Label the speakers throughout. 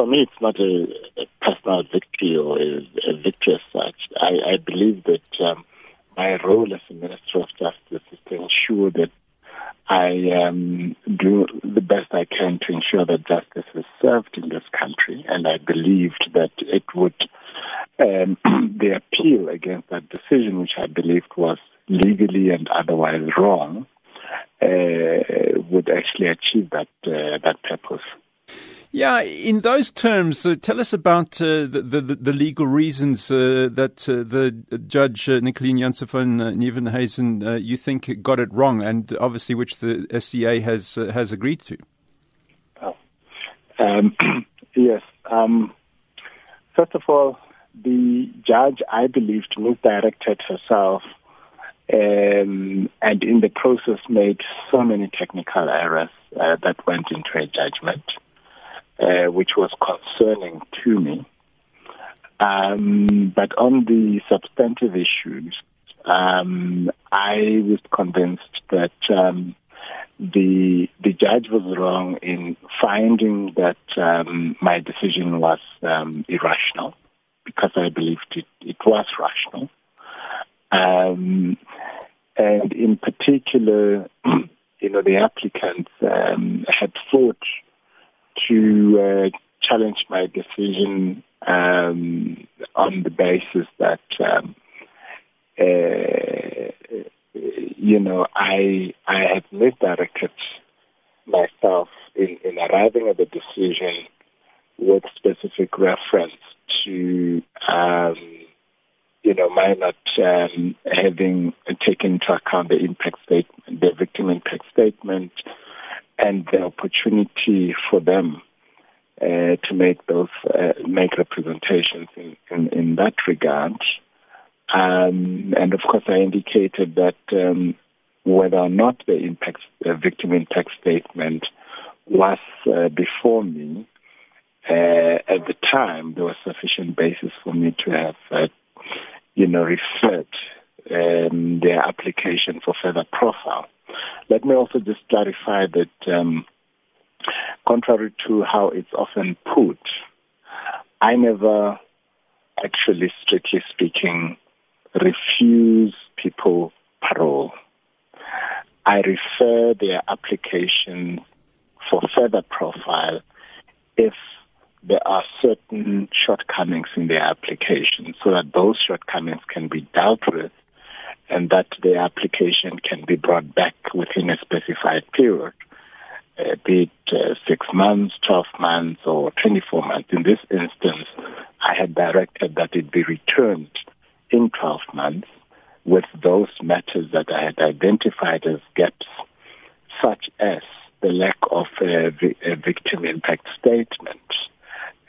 Speaker 1: for me, it's not a, a personal victory or a, a, victory as such. I, I believe that um, my role as a Minister of Justice is to ensure that I um, do the best I can to ensure that justice is served in this country, and I believed that it would um, the appeal against that decision, which I believed was legally and otherwise wrong, uh, would actually achieve that uh, that purpose.
Speaker 2: Yeah, in those terms, uh, tell us about uh, the, the, the legal reasons uh, that uh, the judge uh, Nicoline Janse van uh, Nieuwenhuizen uh, you think got it wrong, and obviously which the SCA has has agreed to.
Speaker 1: Oh. Um, yes. Um, first of all, the judge, I believe, misdirected herself, um, and in the process made so many technical errors that went into a judgment uh, which was concerning to me. Um, but on the substantive issues, um, I was convinced that um, the the judge was wrong in finding that um, my decision was um, irrational because I believed it, it was rational. Um, and in particular, you know, the applicants had thought to uh, challenge my decision um, on the basis that, um, uh, you know, I I had misdirected myself in, in arriving at the decision with specific reference to, um, you know, my not um, having taken into account the impact statement, the victim impact statement, and the opportunity for them uh, to make those uh, make representations in, in, in that regard. Um, and of course, I indicated that um, whether or not the impact victim impact statement was uh, before me uh, at the time, there was sufficient basis for me to have, uh, you know, referred um, their application for further profile. Let me also just clarify that, um, contrary to how it's often put, I never actually, strictly speaking, refuse people parole. I refer their application for further profile if there are certain shortcomings in their application so that those shortcomings can be dealt with and that the application can be brought back within a specified period, be it uh, six months, 12 months, or 24 months. In this instance, I had directed that it be returned in 12 months with those matters that I had identified as gaps, such as the lack of a, a victim impact statement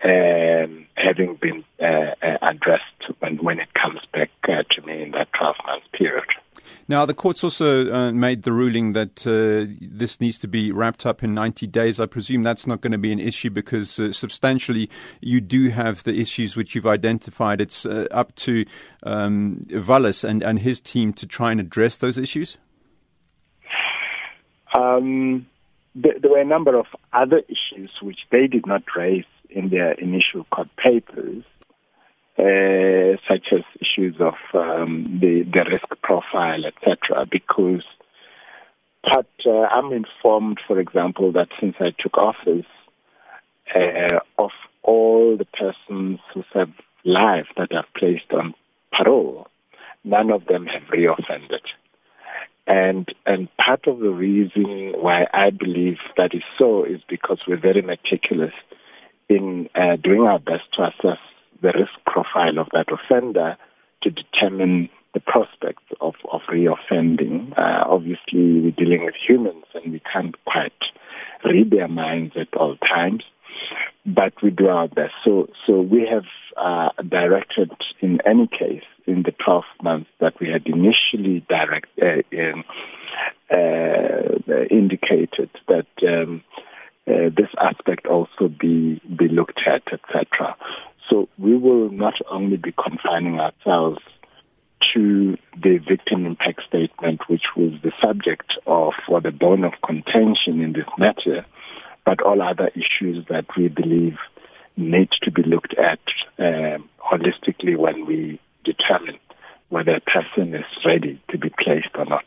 Speaker 1: um, having been uh, uh addressed when, when it comes back uh, to me in that 12 month period.
Speaker 2: Now, the court's also uh, made the ruling that uh, this needs to be wrapped up in 90 days. I presume that's not going to be an issue because uh, substantially you do have the issues which you've identified. It's uh, up to um, and, and his team to try and address those issues?
Speaker 1: Um, there, there were a number of other issues which they did not raise in their initial court papers uh, such as issues of um, the, the risk profile, etc. Because but uh, I'm informed, for example, that since I took office, uh, of all the persons who have life that are placed on parole, none of them have reoffended. And and part of the reason why I believe that is so is because we're very meticulous in uh, doing our best to assess the risk profile of that offender to determine the prospects of, of reoffending. Uh, obviously, we're dealing with humans and we can't quite read their minds at all times, but we do our best. So, so we have uh, directed, in any case, in the 12 months that we had initially direct, uh, in, uh, indicated that um, uh, this aspect also be be looked at, etc. So we will not only be confining ourselves to the victim impact statement, which was the subject of or the bone of contention in this matter, but all other issues that we believe need to be looked at um, holistically when we determine whether a person is ready to be placed or not.